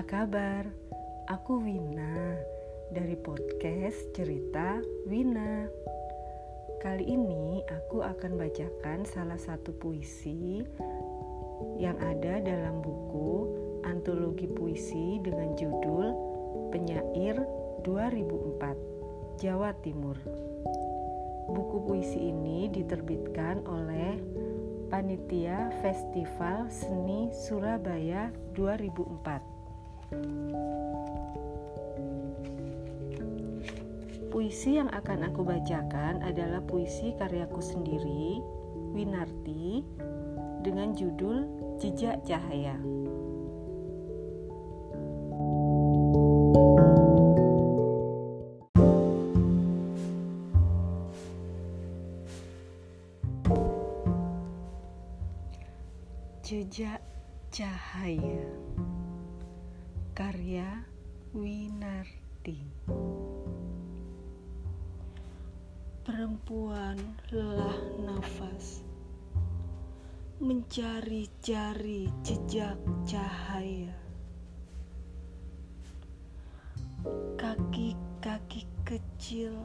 Apa kabar? Aku Wina dari podcast Cerita Wina. Kali ini aku akan bacakan salah satu puisi yang ada dalam buku antologi puisi dengan judul Penyair 2004 Jawa Timur. Buku puisi ini diterbitkan oleh Panitia Festival Seni Surabaya 2004. Puisi yang akan aku bacakan adalah puisi karyaku sendiri, Winarti, dengan judul Jejak Cahaya. Jejak Cahaya Karya Winarti. Perempuan lelah nafas Mencari-cari jejak cahaya. Kaki-kaki kecil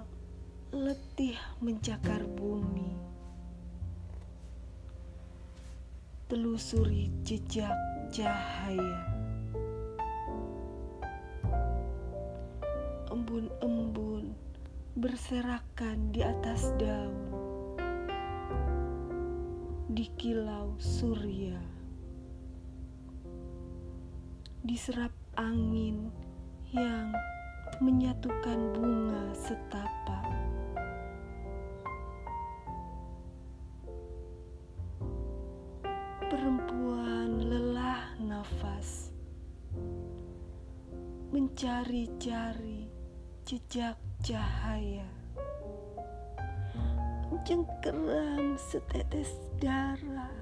letih mencakar bumi. Telusuri jejak cahaya embun-embun berserakan di atas daun di kilau surya. Diserap angin yang menyatukan bunga setapak perempuan lelah nafas mencari-cari jejak cahaya. Jengkeram setetes darah.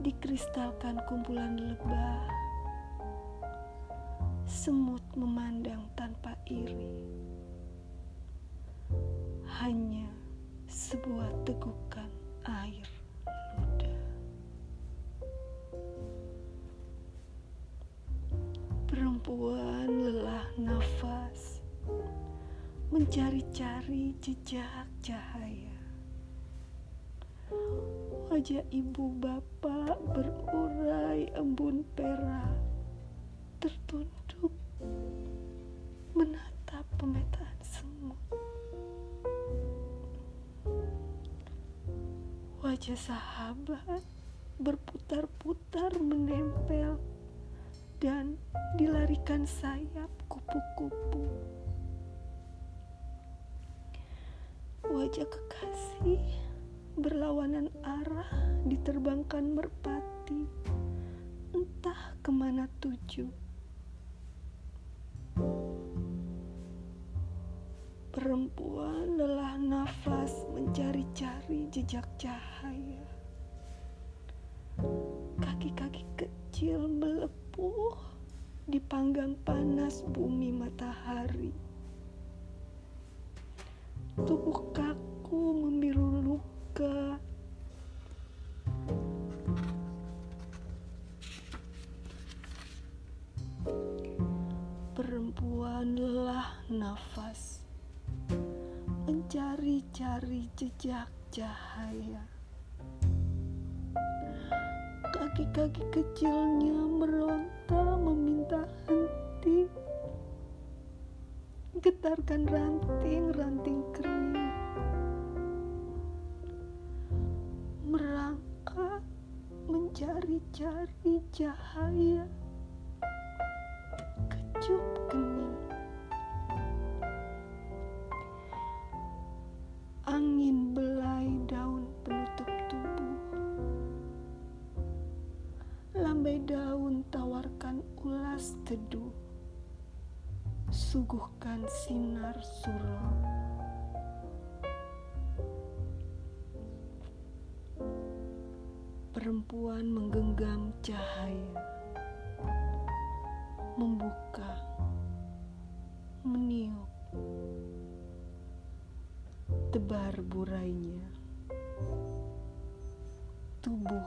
Dikristalkan kumpulan lebah. Semut memandang tanpa iri. Hanya sebuah tegukan air Perempuan lelah nafas Mencari-cari jejak cahaya. Wajah ibu bapak berurai embun perak Tertunduk menatap pemetaan semut. Wajah sahabat berputar-putar menempel dan dilarikan sayap kupu-kupu. Wajah kekasih berlawanan arah diterbangkan merpati, entah ke mana tuju. Perempuan lelah nafas mencari-cari jejak cahaya. Kaki-kaki kecil melepuh dipanggang panas bumi matahari. Tubuh kaku membiru luka. Perempuan lelah nafas mencari-cari jejak cahaya. Kaki-kaki kecilnya meronta meminta henti. Getarkan ranting-ranting kering. Merangkak mencari-cari cahaya. Lambai daun tawarkan ulas teduh. Suguhkan sinar suram. Perempuan menggenggam cahaya. Membuka. Meniup. Tebar burainya. Tubuh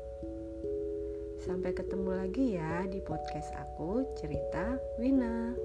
Sampai ketemu lagi ya di podcast aku cerita Wina.